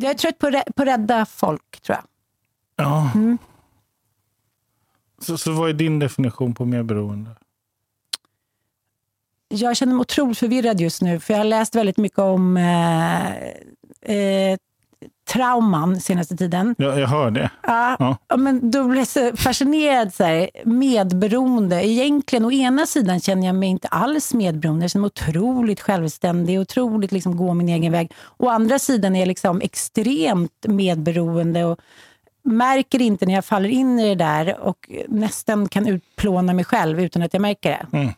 Jag är trött på, på rädda folk, tror jag. Ja. Mm. Så, så vad är din definition på medberoende? Jag känner mig otroligt förvirrad just nu, för jag har läst väldigt mycket om eh, eh, trauman senaste tiden. Ja, jag hör det. Ja, ja. men då blir jag så fascinerad. Så här, medberoende. Egentligen, å ena sidan känner jag mig inte alls medberoende. Jag känner mig otroligt självständig, otroligt liksom gå min egen väg. Å andra sidan är jag liksom extremt medberoende och märker inte när jag faller in i det där och nästan kan utplåna mig själv utan att jag märker det. Mm.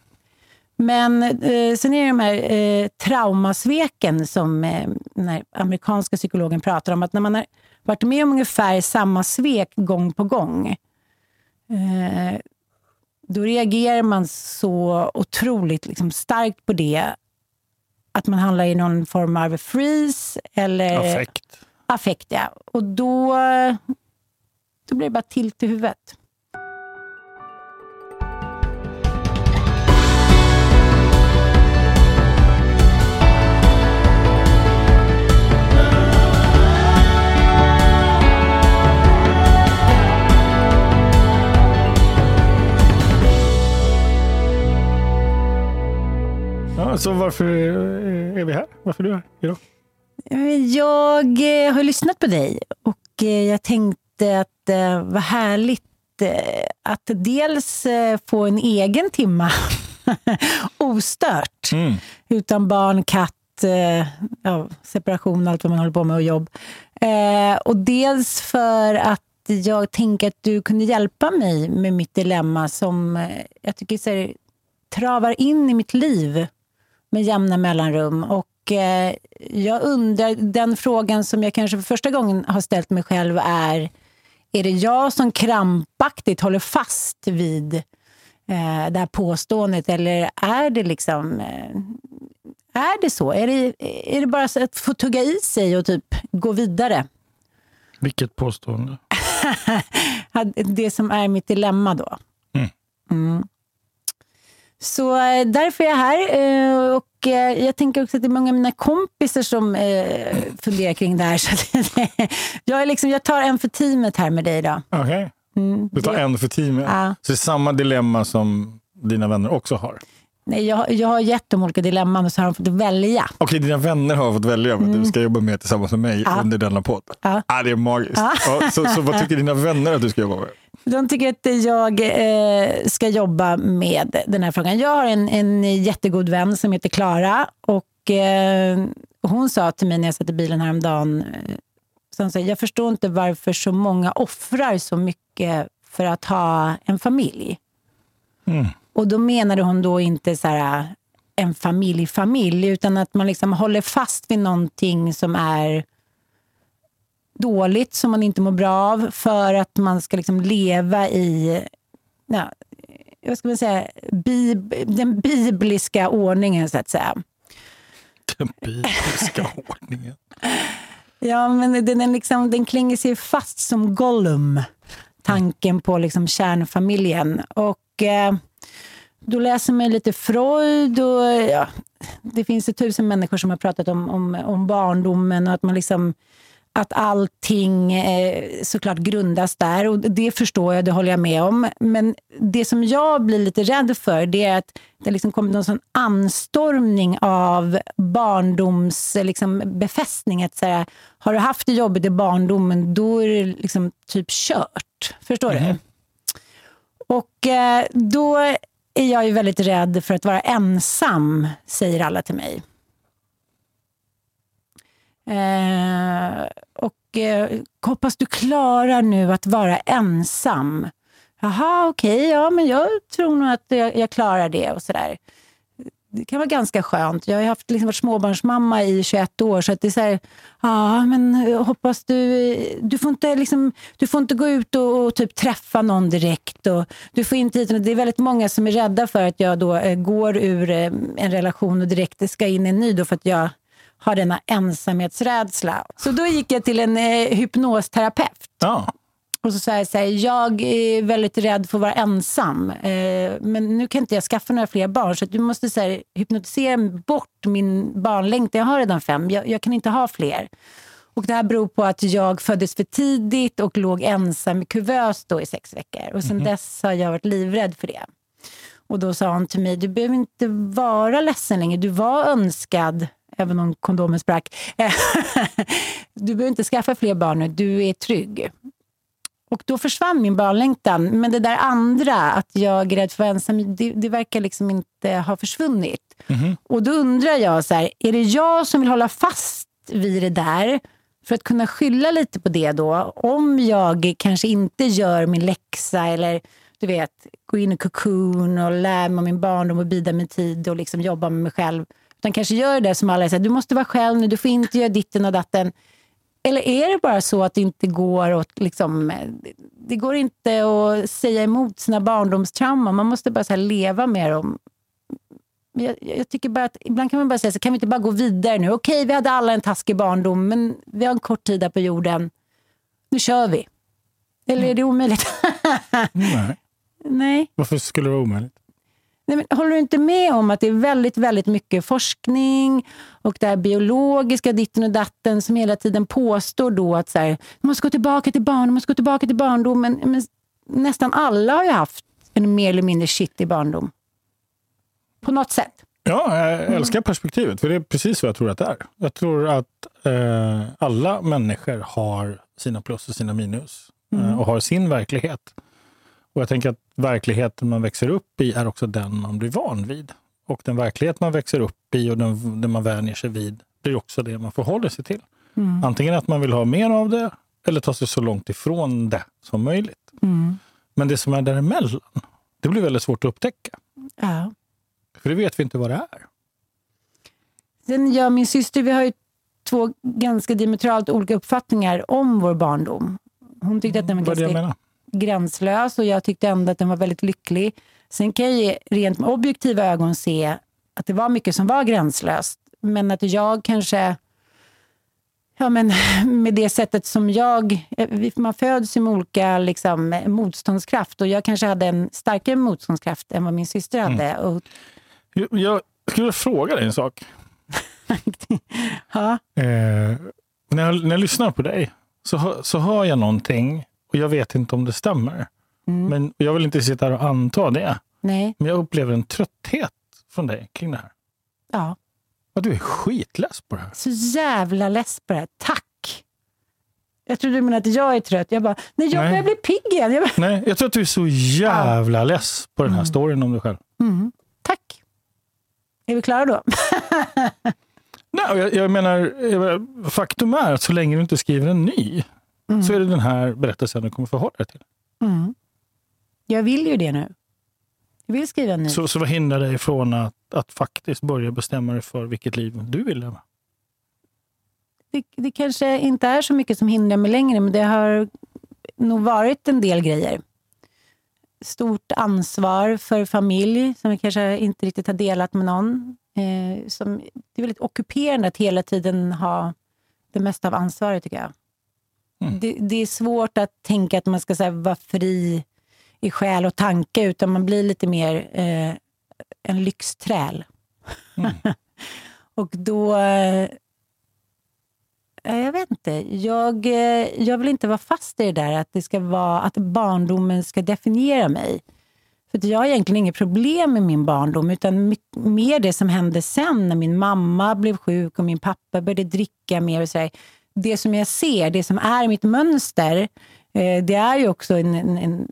Men eh, sen är det de här eh, traumasveken som eh, den amerikanska psykologen pratar om. Att när man har varit med om ungefär samma svek gång på gång, eh, då reagerar man så otroligt liksom, starkt på det att man handlar i någon form av freeze eller affekt. affekt ja. Och då, då blir det bara tilt i huvudet. Så varför är vi här? Varför är du här idag? Jag eh, har lyssnat på dig och eh, jag tänkte att det eh, var härligt att dels få en egen timma ostört. Mm. Utan barn, katt, ja, separation, allt vad man håller på med och jobb. och dels för att jag tänker att du kunde hjälpa mig med mitt dilemma som jag tycker så här, travar in i mitt liv med jämna mellanrum. Och eh, jag undrar, den frågan som jag kanske för första gången har ställt mig själv är, är det jag som krampaktigt håller fast vid eh, det här påståendet eller är det liksom eh, är det så? Är det, är det bara att få tugga i sig och typ gå vidare? Vilket påstående? det som är mitt dilemma då. Mm. Mm. Så eh, därför är jag här. Eh, och eh, jag tänker också att det är många av mina kompisar som funderar kring det här. Så jag, är liksom, jag tar en för teamet här med dig idag. Okej. Okay. Mm, du tar det... en för teamet? Ja. Så det är samma dilemma som dina vänner också har? Nej, jag, jag har gett dem olika dilemman och så har de fått välja. Okej, okay, dina vänner har fått välja vad mm. du ska jobba med tillsammans med mig ja. under denna podd. Ja. Ah, det är magiskt. Ja. så, så vad tycker dina vänner att du ska jobba med? De tycker att jag eh, ska jobba med den här frågan. Jag har en, en jättegod vän som heter Klara och eh, hon sa till mig när jag satt i bilen häromdagen eh, så sa, jag förstår inte varför så många offrar så mycket för att ha en familj. Mm. Och då menade hon då inte så här, en familj-familj utan att man liksom håller fast vid någonting som är dåligt som man inte mår bra av för att man ska liksom leva i ja, vad ska man säga, bib den bibliska ordningen, så att säga. Den bibliska ordningen? ja, men den, liksom, den klänger sig fast som Gollum, tanken på liksom kärnfamiljen. Och eh, då läser man lite Freud och ja, det finns ju tusen människor som har pratat om, om, om barndomen och att man liksom att allting eh, såklart grundas där. Och Det förstår jag, det håller jag med om. Men det som jag blir lite rädd för det är att det liksom kommer någon sån anstormning av barndomsbefästning. Liksom, att säga, har du haft det jobbigt i barndomen, då är det liksom typ kört. Förstår mm. du? Och eh, då är jag ju väldigt rädd för att vara ensam, säger alla till mig. Eh, och eh, hoppas du klarar nu att vara ensam. Jaha, okej, okay, ja men jag tror nog att jag, jag klarar det och sådär. Det kan vara ganska skönt. Jag har haft, liksom, varit småbarnsmamma i 21 år så att det är så här, ja men eh, hoppas du, eh, du får inte, liksom, du får inte gå ut och, och, typ träffa någon direkt. Och du får inte det är väldigt många som är rädda för att jag då eh, går ur eh, en relation och direkt ska in i en ny då för att jag har denna ensamhetsrädsla. Så då gick jag till en eh, hypnosterapeut. Ja. Och så sa jag så här, jag är väldigt rädd för att vara ensam. Eh, men nu kan inte jag skaffa några fler barn så du måste så här, hypnotisera bort min barnlängtan. Jag har redan fem, jag, jag, kan inte ha fler. Och Det här beror på att jag föddes för tidigt och låg ensam i kuvös då i sex veckor. Och Sen mm. dess har jag varit livrädd för det. Och Då sa han till mig, du behöver inte vara ledsen längre. Du var önskad, även om kondomen sprack. du behöver inte skaffa fler barn nu, du är trygg. Och då försvann min barnlängtan. Men det där andra, att jag är rädd för att ensam, det, det verkar liksom inte ha försvunnit. Mm. Och då undrar jag, så här, är det jag som vill hålla fast vid det där för att kunna skylla lite på det då? Om jag kanske inte gör min läxa eller du vet, gå in i cocoon och lära mig om min barndom och bida min tid och liksom jobba med mig själv. Utan kanske gör det som alla säger, du måste vara själv nu, du får inte göra ditten och datten. Eller är det bara så att det inte går att, liksom, det går inte att säga emot sina barndomstrauman? Man måste bara så leva med dem. Jag, jag, tycker bara att ibland kan man bara säga så kan vi inte bara gå vidare nu? Okej, vi hade alla en taskig barndom, men vi har en kort tid här på jorden. Nu kör vi. Eller är det omöjligt? Nej. Nej. Varför skulle det vara omöjligt? Nej, men håller du inte med om att det är väldigt, väldigt mycket forskning och det här biologiska ditten och datten som hela tiden påstår då att så här, man måste gå tillbaka till barn, man måste gå tillbaka till barndomen. Men nästan alla har ju haft en mer eller mindre shitty barndom. På något sätt. Ja, jag älskar perspektivet, för det är precis vad jag tror att det är. Jag tror att eh, alla människor har sina plus och sina minus eh, mm. och har sin verklighet. Och jag tänker att verkligheten man växer upp i är också den man blir van vid. Och den verklighet man växer upp i och den, den man vänjer sig vid blir också det man förhåller sig till. Mm. Antingen att man vill ha mer av det eller ta sig så långt ifrån det som möjligt. Mm. Men det som är däremellan, det blir väldigt svårt att upptäcka. Ja. För det vet vi inte vad det är. Sen jag och min syster, vi har ju två ganska diametralt olika uppfattningar om vår barndom. Hon tyckte att den var vad ganska gränslös och jag tyckte ändå att den var väldigt lycklig. Sen kan jag rent med objektiva ögon se att det var mycket som var gränslöst. Men att jag kanske, ja men med det sättet som jag, man föds med olika liksom, motståndskraft och jag kanske hade en starkare motståndskraft än vad min syster hade. Mm. Och... Jag, jag skulle vilja fråga dig en sak. ja. Eh, när, jag, när jag lyssnar på dig så, så hör jag någonting och jag vet inte om det stämmer. Mm. Men jag vill inte sitta här och anta det. Nej. Men jag upplever en trötthet från dig kring det här. Ja. Och du är skitless på det här. Så jävla less på det här. Tack! Jag trodde du menade att jag är trött. Jag bara, nej jag börjar bli pigg igen. Jag bara... Nej, jag tror att du är så jävla ja. less på den här mm. storyn om dig själv. Mm. Tack! Är vi klara då? nej, jag, jag menar, faktum är att så länge du inte skriver en ny mm. så är det den här berättelsen du kommer förhålla dig till. Mm. Jag vill ju det nu. Jag vill skriva en ny. Så, så vad hindrar dig från att, att faktiskt börja bestämma dig för vilket liv du vill leva? Det, det kanske inte är så mycket som hindrar mig längre, men det har nog varit en del grejer. Stort ansvar för familj som jag kanske inte riktigt har delat med någon. Eh, som, det är väldigt ockuperande att hela tiden ha det mesta av ansvaret, tycker jag. Mm. Det, det, är svårt att tänka att man ska här, vara fri i själ och tanke, utan man blir lite mer eh, en lyxträl. Mm. och då... Eh, jag vet inte. Jag, eh, jag vill inte vara fast i det där att, det ska vara, att barndomen ska definiera mig. För Jag har egentligen inget problem med min barndom, utan mer det som hände sen när min mamma blev sjuk och min pappa började dricka mer. Och så här det som jag ser, det som är mitt mönster, eh, det är ju också en, en, en,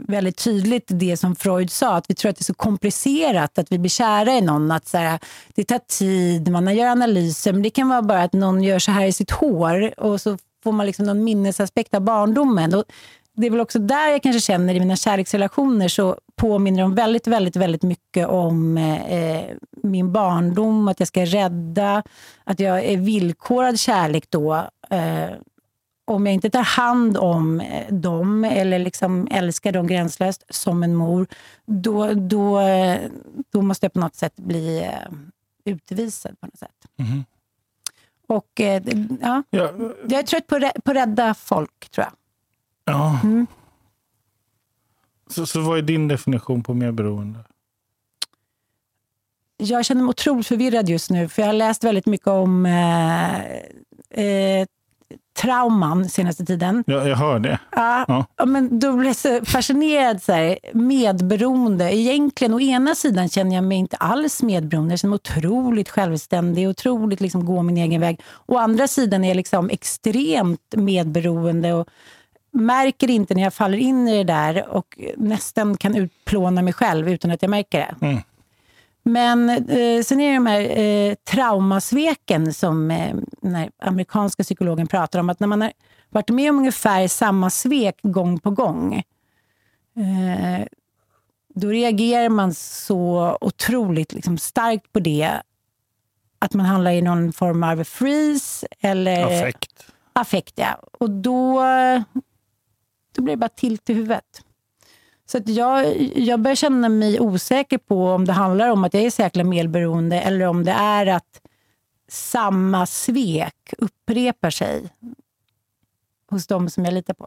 väldigt tydligt det som Freud sa, att vi tror att det är så komplicerat att vi blir kära i någon. Att så här, det tar tid, man gör analyser, men det kan vara bara att någon gör så här i sitt hår och så får man liksom någon minnesaspekt av barndomen. Och det är väl också där jag kanske känner i mina kärleksrelationer så påminner de väldigt, väldigt, väldigt mycket om eh, min barndom, att jag ska rädda, att jag är villkorad kärlek då. Eh, om jag inte tar hand om eh, dem eller liksom älskar dem gränslöst som en mor, då, då, då måste jag på något sätt bli eh, utvisad. på något sätt. Mm. Och eh, ja, ja, Jag är trött på, på rädda folk, tror jag. Ja. Mm. Så, så vad är din definition på medberoende? Jag känner mig otroligt förvirrad just nu, för jag har läst väldigt mycket om eh, eh, trauman senaste tiden. Jag, jag hör det. Ja, Ja. ja. men då blev jag så fascinerad. Så här, medberoende. Egentligen, å ena sidan känner jag mig inte alls medberoende. Jag känner mig otroligt självständig, otroligt liksom gå min egen väg. Å andra sidan är jag liksom extremt medberoende och märker inte när jag faller in i det där och nästan kan utplåna mig själv utan att jag märker det. Mm. Men eh, sen är det de här eh, traumasveken som eh, den här amerikanska psykologen pratar om. Att när man har varit med om ungefär samma svek gång på gång, eh, då reagerar man så otroligt liksom, starkt på det att man handlar i någon form av freeze eller Affekt. affekt. Ja. Och då, då blir det bara tilt i huvudet. Så att jag, jag börjar känna mig osäker på om det handlar om att jag är så jäkla medberoende eller om det är att samma svek upprepar sig hos de som jag litar på.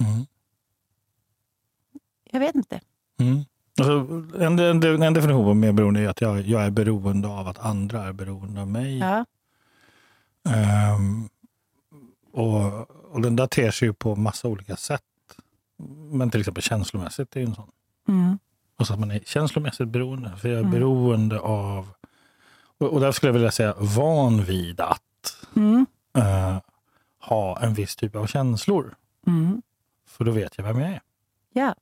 Mm. Jag vet inte. Mm. Alltså, en, en, en definition av medberoende är att jag, jag är beroende av att andra är beroende av mig. Ja. Ehm, och, och den där ter sig ju på massa olika sätt. Men till exempel känslomässigt är ju en sån. Mm. Och så att man är känslomässigt beroende. För jag är Mm. beroende av, och, och där skulle jag vilja säga van vid att Mm. eh, ha en viss typ av känslor. Mm. För då vet jag vem jag är. Ja.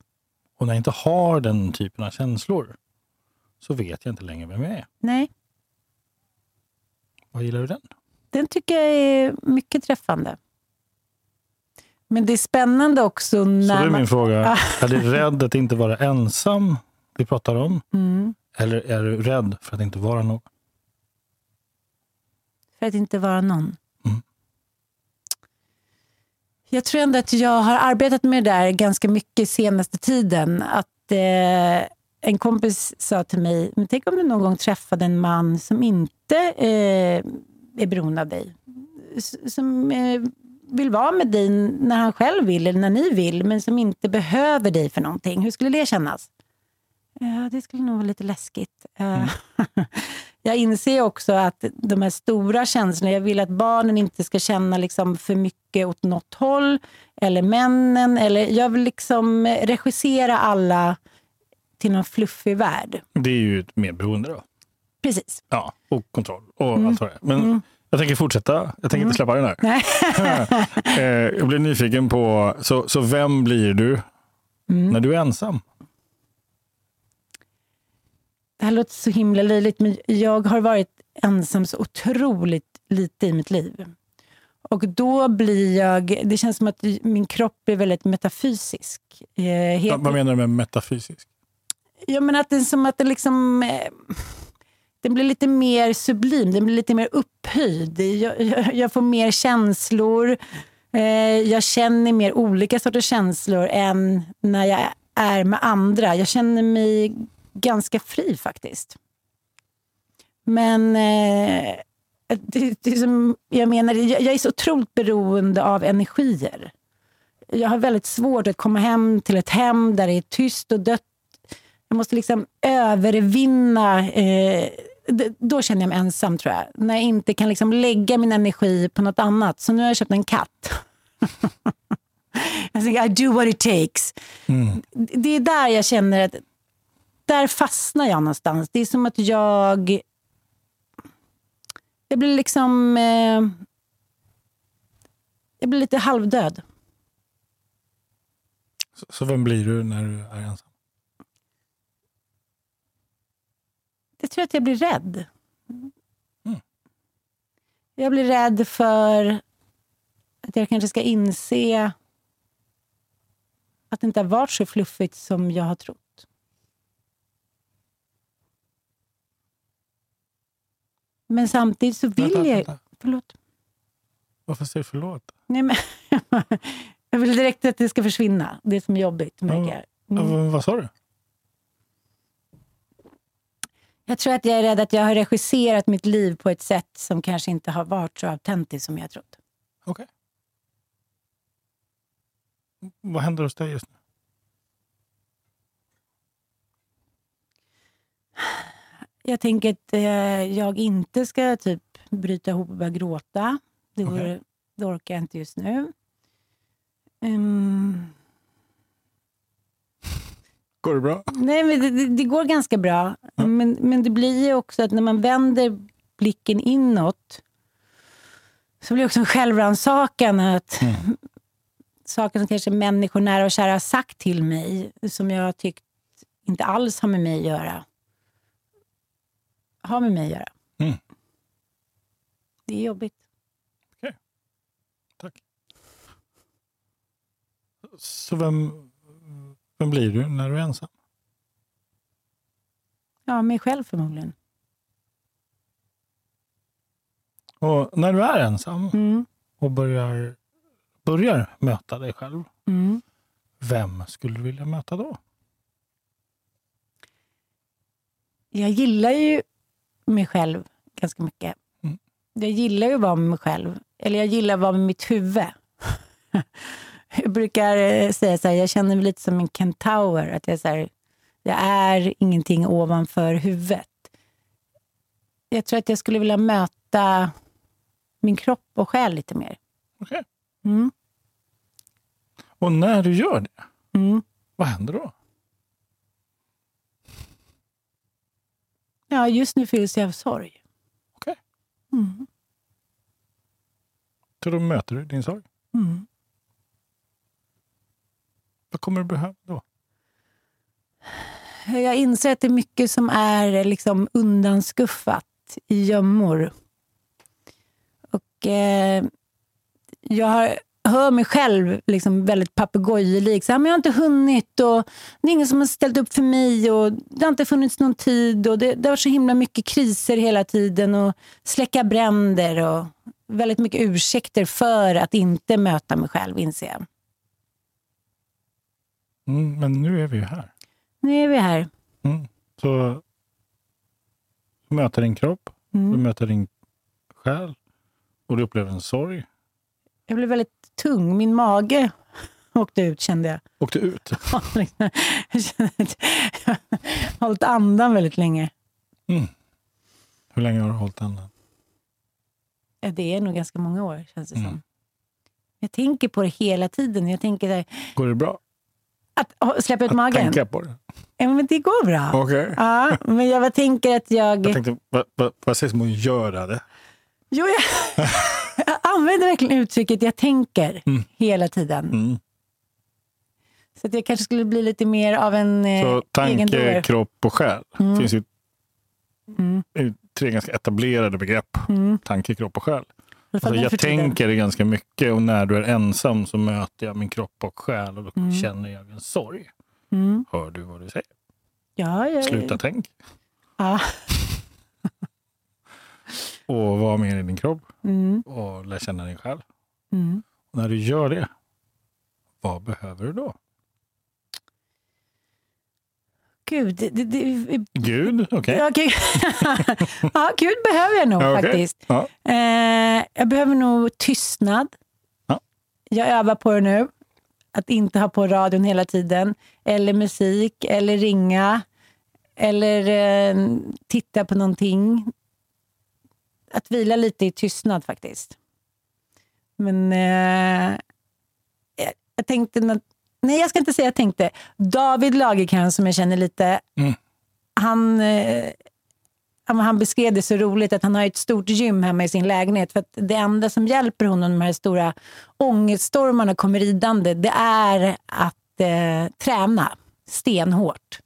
Och när jag inte har den typen av känslor så vet jag inte längre vem jag är. Nej, Vad gillar du den? den tycker jag är mycket träffande. Men det är spännande också Så då när är man... min fråga, är du rädd att inte vara ensam vi pratar om? Mm. Eller är du rädd för att inte vara någon? För att inte vara någon. Mm. Jag tror ändå att jag har arbetat med det där ganska mycket senaste tiden. Att eh, En kompis sa till mig, men tänk om du någon gång träffade en man som inte eh, är beroende av dig. Som eh, vill vara med dig när han själv vill eller när ni vill, men som inte behöver dig för någonting. Hur skulle det kännas? Ja, det skulle nog vara lite läskigt. Eh, jag inser också att de här stora känslorna, jag vill att barnen inte ska känna liksom för mycket åt något håll, eller männen, eller jag vill liksom regissera alla till någon fluffig värld. Det är ju ett medberoende då. Precis. Ja, och kontroll och allt vad det är. Men jag tänker fortsätta. Jag tänker inte släppa den här. Eh, jag blir nyfiken på, så, så vem blir du när du är ensam? Det här låter så himla löjligt, men jag har varit ensam så otroligt lite i mitt liv. Och då blir jag... Det känns som att min kropp är väldigt metafysisk. Eh, helt, Vad menar du med metafysisk? Ja, men att det är som att det liksom... Eh, den blir lite mer sublim, den blir lite mer upphöjd. Jag, jag, jag får mer känslor. Eh, jag känner mer olika sorters känslor än när jag är med andra. Jag känner mig ganska fri faktiskt. Men eh, det, det som, jag menar, jag, jag är så otroligt beroende av energier. Jag har väldigt svårt att komma hem till ett hem där det är tyst och dött. Jag måste liksom övervinna... Eh, då känner jag mig ensam, tror jag. När jag inte kan liksom lägga min energi på något annat. Så nu har jag köpt en katt. jag tänker, I do what it takes. Mm. Det är där jag känner att där fastnar jag någonstans. Det är som att jag... Jag blir liksom... Eh, jag blir lite halvdöd. Så, så vem blir du när du är ensam? Jag tror att jag blir rädd. Mm. Jag blir rädd för att jag kanske ska inse att det inte har varit så fluffigt som jag har trott. Men samtidigt så vill Vänta, jag... vänta. Förlåt. Varför säger du förlåt? Nej, men jag vill direkt att det ska försvinna. Det som är jobbigt, Mm. vad, vad sa du? Jag tror att jag är rädd att jag har regisserat mitt liv på ett sätt som kanske inte har varit så autentiskt som jag trott. Okej. Vad händer hos dig just nu? Jag tänker att eh, jag inte ska typ bryta ihop och börja gråta. Det, Okej. vore, det orkar jag inte just nu. Ehm, Går det bra? nej, men det, det, det går ganska bra. Ja. Men, men det blir ju också att när man vänder blicken inåt så blir det också en självrannsakan att Mm. saker som kanske människor nära och kära har sagt till mig som jag har tyckt inte alls har med mig att göra. Har med mig att göra. Mm. Det är jobbigt. Tack. Så vem, vem blir du när du är ensam? Ja, mig själv förmodligen. Och när du är ensam Mm. och börjar, börjar möta dig själv, Mm. vem skulle du vilja möta då? Jag gillar ju mig själv ganska mycket. Mm. Jag gillar ju att vara med mig själv. Eller jag gillar att vara med mitt huvud. jag brukar eh, säga så här, jag känner mig lite som en kentaur. Att jag, så här, jag är ingenting ovanför huvudet. Jag tror att jag skulle vilja möta min kropp och själ lite mer. Okej. Mm. Och när du gör det, Mm. vad händer då? Ja, just nu fylls jag av sorg. Okej. Mm. Så då möter du din sorg. Mm. Vad kommer du behöva då? Jag inser att det är mycket som är liksom undanskuffat i gömmor. Och eh, jag har, hör mig själv liksom väldigt papegojelik. Jag har inte hunnit och det är ingen som har ställt upp för mig och det har inte funnits någon tid och det, det har varit så himla mycket kriser hela tiden och släcka bränder och väldigt mycket ursäkter för att inte möta mig själv, inser jag. Mm, men nu är vi ju här. Nu är vi här. Mm. Så du möter din kropp, du Mm. möter din själ och du upplever en sorg. Jag blev väldigt tung. Min mage åkte ut kände jag. Åkte ut. jag kände att jag har hållit andan väldigt länge. Mm. Hur länge har du hållit andan? Det är nog ganska många år känns det Mm. som. Jag tänker på det hela tiden. Jag tänker där, Går det bra? Att släppa ut Att magen. tänka på det? Ja, men det går bra. Okej. Ja, men jag bara tänker att jag... Jag tänkte, vad, vad, vad sägs om att göra det? Jo, jag, jag använder verkligen uttrycket jag tänker Mm. hela tiden. Mm. Så att jag kanske skulle bli lite mer av en eh, Så tanke, kropp och själ. Mm. finns ju Mm, tre ganska etablerade begrepp. mm. Tanke, kropp och själ. Alltså, jag tänker det ganska mycket och när du är ensam så möter jag min kropp och själ och då Mm. känner jag en sorg. Mm. Hör du vad du säger? Ja, jag, Sluta tänk. Ja. Och var mer i din kropp Mm, och lär känna din själ. mm. När du gör det, vad behöver du då? Gud, det, det, Gud, okej. Gud. ja, Gud behöver jag nog okej. faktiskt. Ja. Eh, jag behöver nog tystnad. Ja. Jag övar på det nu. Att inte ha på radion hela tiden. Eller musik, eller ringa. Eller eh, titta på någonting. Att vila lite i tystnad faktiskt. Men eh, jag, jag tänkte... Nej, jag ska inte säga jag tänkte. David Lagercrantz som jag känner lite. Mm. Han... Eh, men han beskrev det så roligt att han har ett stort gym hemma i sin lägenhet. För att Det enda som hjälper honom de här stora ångeststormarna kommer ridande, det är att eh, träna stenhårt.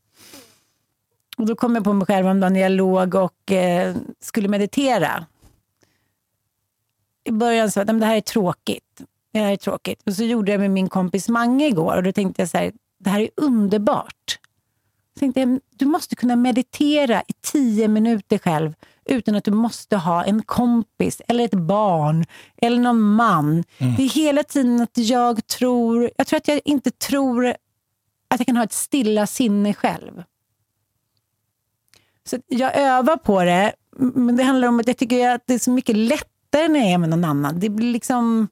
Och då kom jag på mig själv om när jag låg och eh, skulle meditera. I början sa jag att det här är tråkigt. Det här är tråkigt. Och så gjorde jag med min kompis Mange igår och då tänkte jag så här, det här är underbart. Jag tänkte jag, du måste kunna meditera i tio minuter själv utan att du måste ha en kompis eller ett barn eller någon man. Det är hela tiden att jag tror, jag tror att jag inte tror att jag kan ha ett stilla sinne själv. Så jag övar på det, men det handlar om att jag tycker att det är så mycket lättare när jag är med någon annan. Det blir liksom...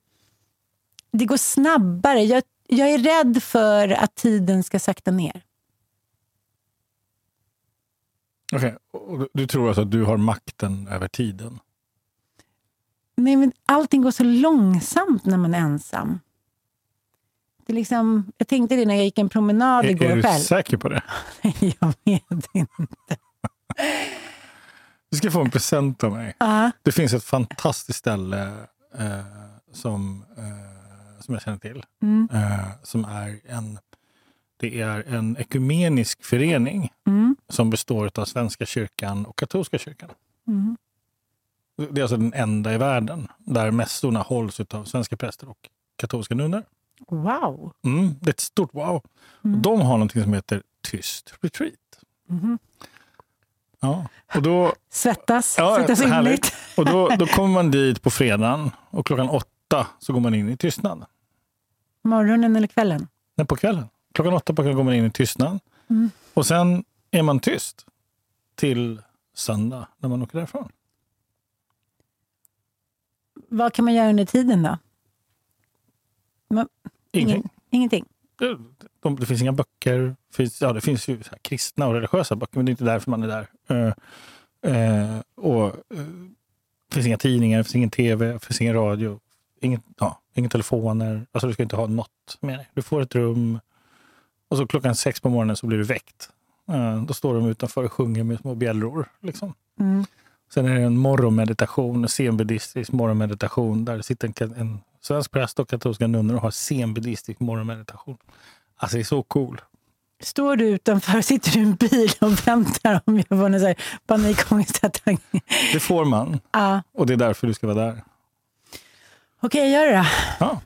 Det går snabbare. Jag, jag är rädd för att tiden ska sakta ner. Okej, och du- tror alltså att du har makten över tiden? Nej, men allting går så långsamt när man är ensam. Det är liksom, jag tänkte det när jag gick en promenad Är, igår är du kväll. säker på det? jag vet inte. Du ska få en present av mig. Ja. Det finns ett fantastiskt ställe eh, som, eh, som jag känner till. Mm. Eh, som är en, det är en ekumenisk förening Mm. som består av Svenska kyrkan och katolska kyrkan. Mm. Det är alltså den enda i världen där mässorna hålls av svenska präster och katolska nunnor. Wow. Mm, det är ett stort wow. Mm. De har någonting som heter tyst retreat. Mhm. Ja. Och då, Svettas. Ja, Svettas inligt. och då, då kommer man dit på fredagen och klockan åtta så går man in i tystnad. Morgonen eller kvällen? Nej, på kvällen. Klockan åtta på kvällen går man in i tystnad. Mm. Och sen är man tyst till söndag när man åker därifrån. Vad kan man göra under tiden då? Ingenting. Ingen, ingenting. Det, de, det finns inga böcker. Finns, ja, det finns ju kristna och religiösa böcker, men det är inte därför man är där. Eh, eh, och, eh, det finns inga tidningar, det finns ingen tv, det finns ingen radio, inget, ja, inga telefoner. Alltså du ska inte ha något med dig. Du får ett rum och så klockan sex på morgonen så blir du väckt. Eh, då står de utanför och sjunger med små bjällror. Liksom. Mm. Sen är det en morgonmeditation, en zenbuddhistisk morgonmeditation där det sitter en, en svensk präst och katolska nunnor och har zenbuddhistisk morgonmeditation. Alltså det är så cool. Står du utanför, sitter du i en bil och väntar om jag får panikångestattack? Det får man Ja, och det är därför du ska vara där. Okej, gör det då. Ja.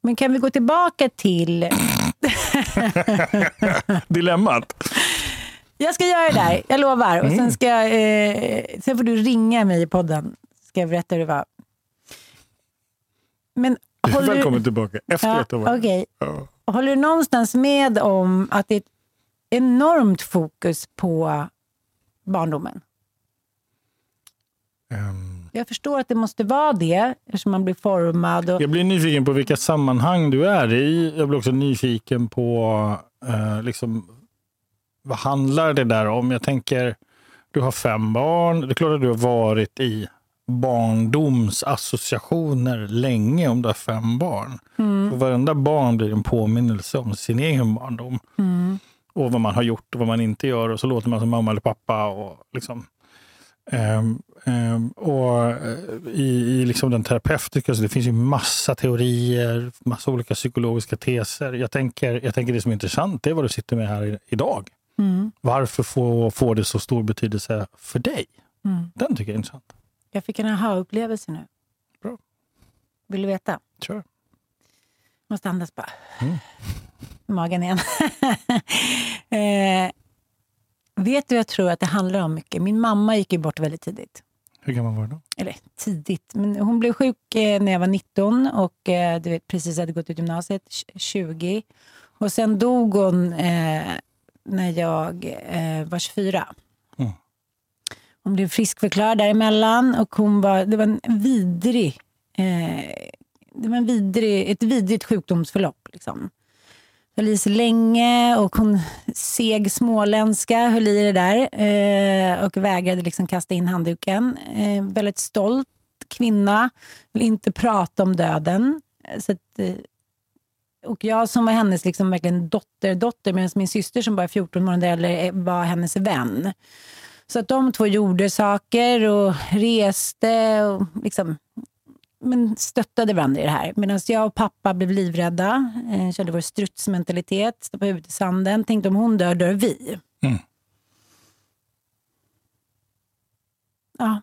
Men kan vi gå tillbaka till... Dilemmat. Jag ska göra det där, jag lovar. Och Mm. sen, ska, jag, eh, sen får du ringa mig i podden. Ska jag berätta hur det var. Men Du håller du- välkommen tillbaka efter Ja, ett år. okej. Ja. Håller du någonstans med om att det är ett enormt fokus på barndomen? Ehm, Jag förstår att det måste vara det, eftersom man blir formad. Och, Jag blir nyfiken på vilka sammanhang du är i. Jag blir också nyfiken på eh, liksom, vad handlar det där om? Jag tänker, du har fem barn. Det är klart att du har varit i barndomsassociationer länge om du har fem barn. Mm. Varenda barn blir en påminnelse om sin egen barndom. Mm. Och vad man har gjort och vad man inte gör. Och så låter man som mamma eller pappa. Och liksom, Ehm, och eh, i, i liksom den terapeutiska, så det finns ju massa teorier, massa olika psykologiska teser. Jag tänker, jag tänker det som är intressant, det är vad du sitter med här i, idag. Mm. Varför får, får det så stor betydelse för dig? Mm. Den tycker jag är intressant. Jag fick en aha-upplevelse nu. Bra. Vill du veta? Kör. Måste andas bara. Mm. Magen igen. eh, vet du, jag tror att det handlar om mycket. Min mamma gick ju bort väldigt tidigt. Hur gammal var du då? Eller tidigt, men hon blev sjuk eh, när jag var 19 och eh, du vet, precis hade gått ut gymnasiet, tj- 20. Och sen dog hon eh, när jag eh, var 24. Mm. Hon blev friskförklarad däremellan och hon var, det var en vidrig, eh, det var en vidrig, ett vidrigt sjukdomsförlopp. Liksom. Höll i sig länge och hon seg småländska, höll i det där eh, och vägrade liksom kasta in handduken. Eh, väldigt stolt kvinna, vill inte prata om döden. Eh, så att, eh, och jag som var hennes liksom verkligen dotter-dotter, medan min syster som bara är 14 månader äldre var hennes vän. Så att de två gjorde saker och reste och liksom, men stöttade varandra i det här. Medan jag och pappa blev livrädda, eh, körde vår strutsmentalitet, stoppade huvudet i sanden, tänkte om hon dör, dör vi. Mm. Ja,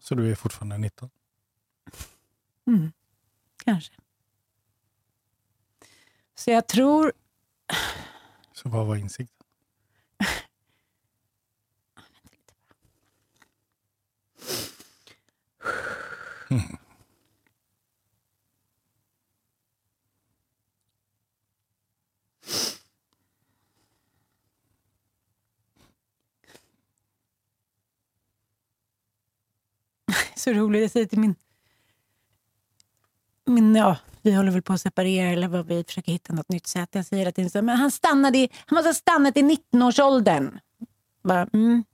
Så du är fortfarande 19? mm, kanske. Så jag tror... Så vad var insikten? Mm. Så roligt. Jag säger till min... min ja, vi håller väl på att separera eller vad vi försöker hitta något nytt sätt. Jag säger så, men han, stannade i, han måste ha stannat i 19-årsåldern. Bara, mm.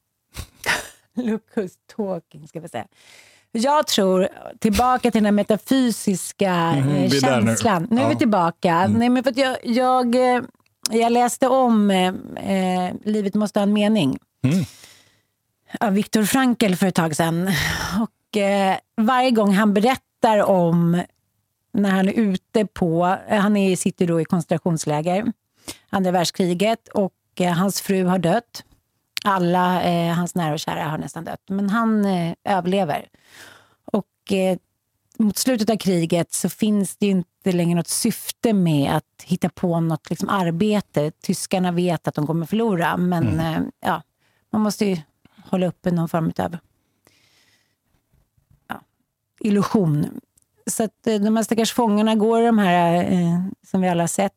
Look who's talking, ska vi säga. Jag tror, tillbaka till den här metafysiska vi är där nu. känslan. Nu, är vi Ja. tillbaka. Mm. Nej, men för att jag, jag, eh, jag läste om eh, eh, Livet måste ha en mening Mm. av Viktor Frankl för ett tag sedan. Och, eh, varje gång han berättar om när han är ute på, eh, han är, sitter då i koncentrationsläger, andra världskriget och eh, hans fru har dött. Alla eh, hans nära och kära har nästan dött, men han eh, överlever. Och eh, mot slutet av kriget så finns det inte längre något syfte med att hitta på något liksom, arbete. Tyskarna vet att de kommer förlora, men eh, ja, man måste ju hålla uppe någon form av illusion. Så att eh, de här stackars fångarna går i de här, eh, som vi alla har sett,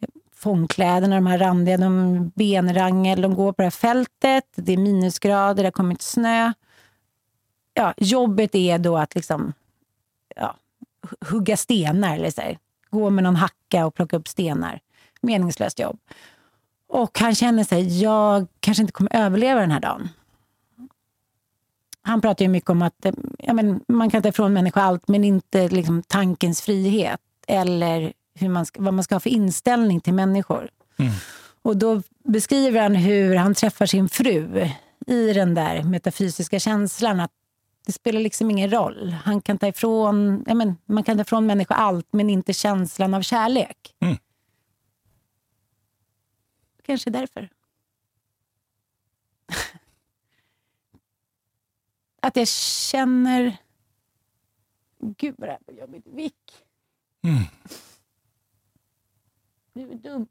eh, fångkläderna, de här randiga, de benrangel, de går på det här fältet, det är minusgrader, det har kommit snö. Ja, jobbet är då att liksom, ja, hugga stenar, eller så här. gå med någon hacka och plocka upp stenar. Meningslöst jobb. Och han känner sig, jag kanske inte kommer överleva den här dagen. Han pratar ju mycket om att eh, ja, men, man kan ta ifrån människor allt, men inte liksom, tankens frihet. Eller hur man ska, vad man ska ha för inställning till människor. Mm. Och då beskriver han hur han träffar sin fru i den där metafysiska känslan att det spelar liksom ingen roll. Han kan ta ifrån, ja, men, man kan ta ifrån människor allt, men inte känslan av kärlek. Mm. Kanske därför. Att jag känner... Gud vad det här blev jobbigt. Vick, Mm. du är dum.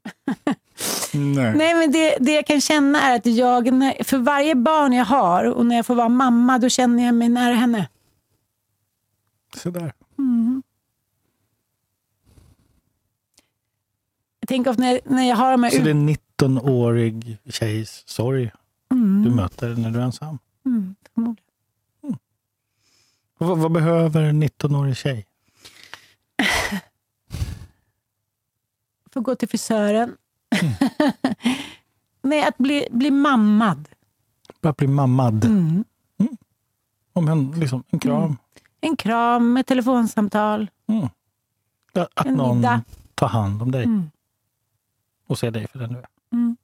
Nej. Nej, men det, det jag kan känna är att jag, för varje barn jag har och när jag får vara mamma, då känner jag mig nära henne. Sådär. Jag tänker ofta när, när jag har de här... Så det är en 19-årig tjejs sorg Mm, du möter när du är ensam? Mm. Vad, vad behöver en 19-årig tjej? Får gå till frisören. Nej, att bli, bli mammad. Bara bli mammad. Mm. Om en, liksom, en kram. Mm. En kram, ett telefonsamtal, Mm. Att en någon middag. tar hand om dig Mm. och ser dig för den du är. Mm.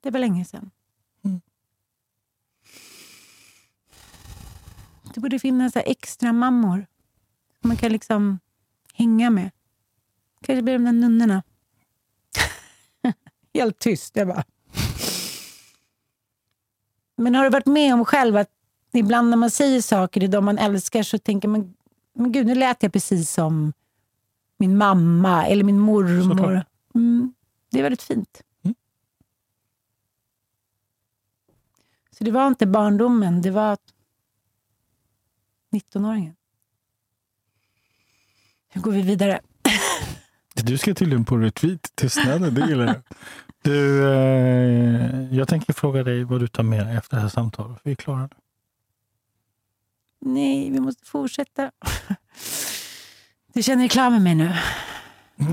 Det var länge sedan. Det borde finnas extra mammor som man kan liksom hänga med. Kanske blir de där nunnorna. Helt tyst. Jag bara. Men har du varit med om själv att ibland när man säger saker till de man älskar så tänker man, men gud, nu lät jag precis som min mamma eller min mormor. Mm, det är väldigt fint. Mm. Så det var inte barndomen, det var 19-åringen. Hur går vi vidare? Du ska tydligen på retreat. Tystnaden, det gillar jag. Du, eh, jag tänker fråga dig vad du tar med dig efter det här samtalet. Vi är klara nu. Nej, vi måste fortsätta. Du känner dig klar med mig nu?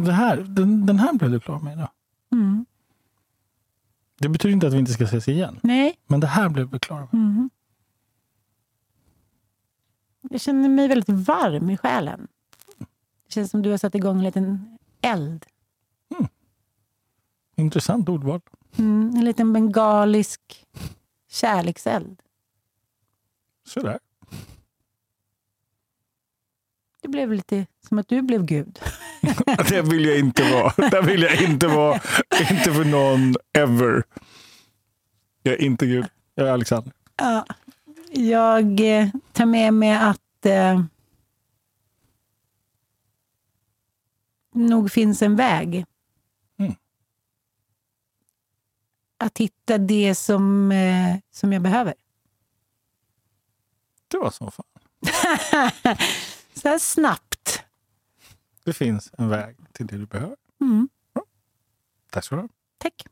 Det här, den, den här blev du klar med idag. Mm. Det betyder inte att vi inte ska ses igen. Nej. Men det här blev vi klara med. Mm. Jag känner mig väldigt varm i själen. Det känns som du har satt igång en liten eld. Intressant ordval. Mm, en liten bengalisk kärlekseld. Sådär. Det blev lite som att du blev Gud. Det vill jag inte vara. Det vill jag inte vara. Inte för någon ever. Jag är inte Gud. Jag är Alexander. Ja, jag eh, tar med mig att eh, nog finns en väg. Mm. Att hitta det som, eh, som jag behöver. Det var som fan. Så här snabbt. Det finns en väg till det du behöver. Mm. Tack så du ha. Tack.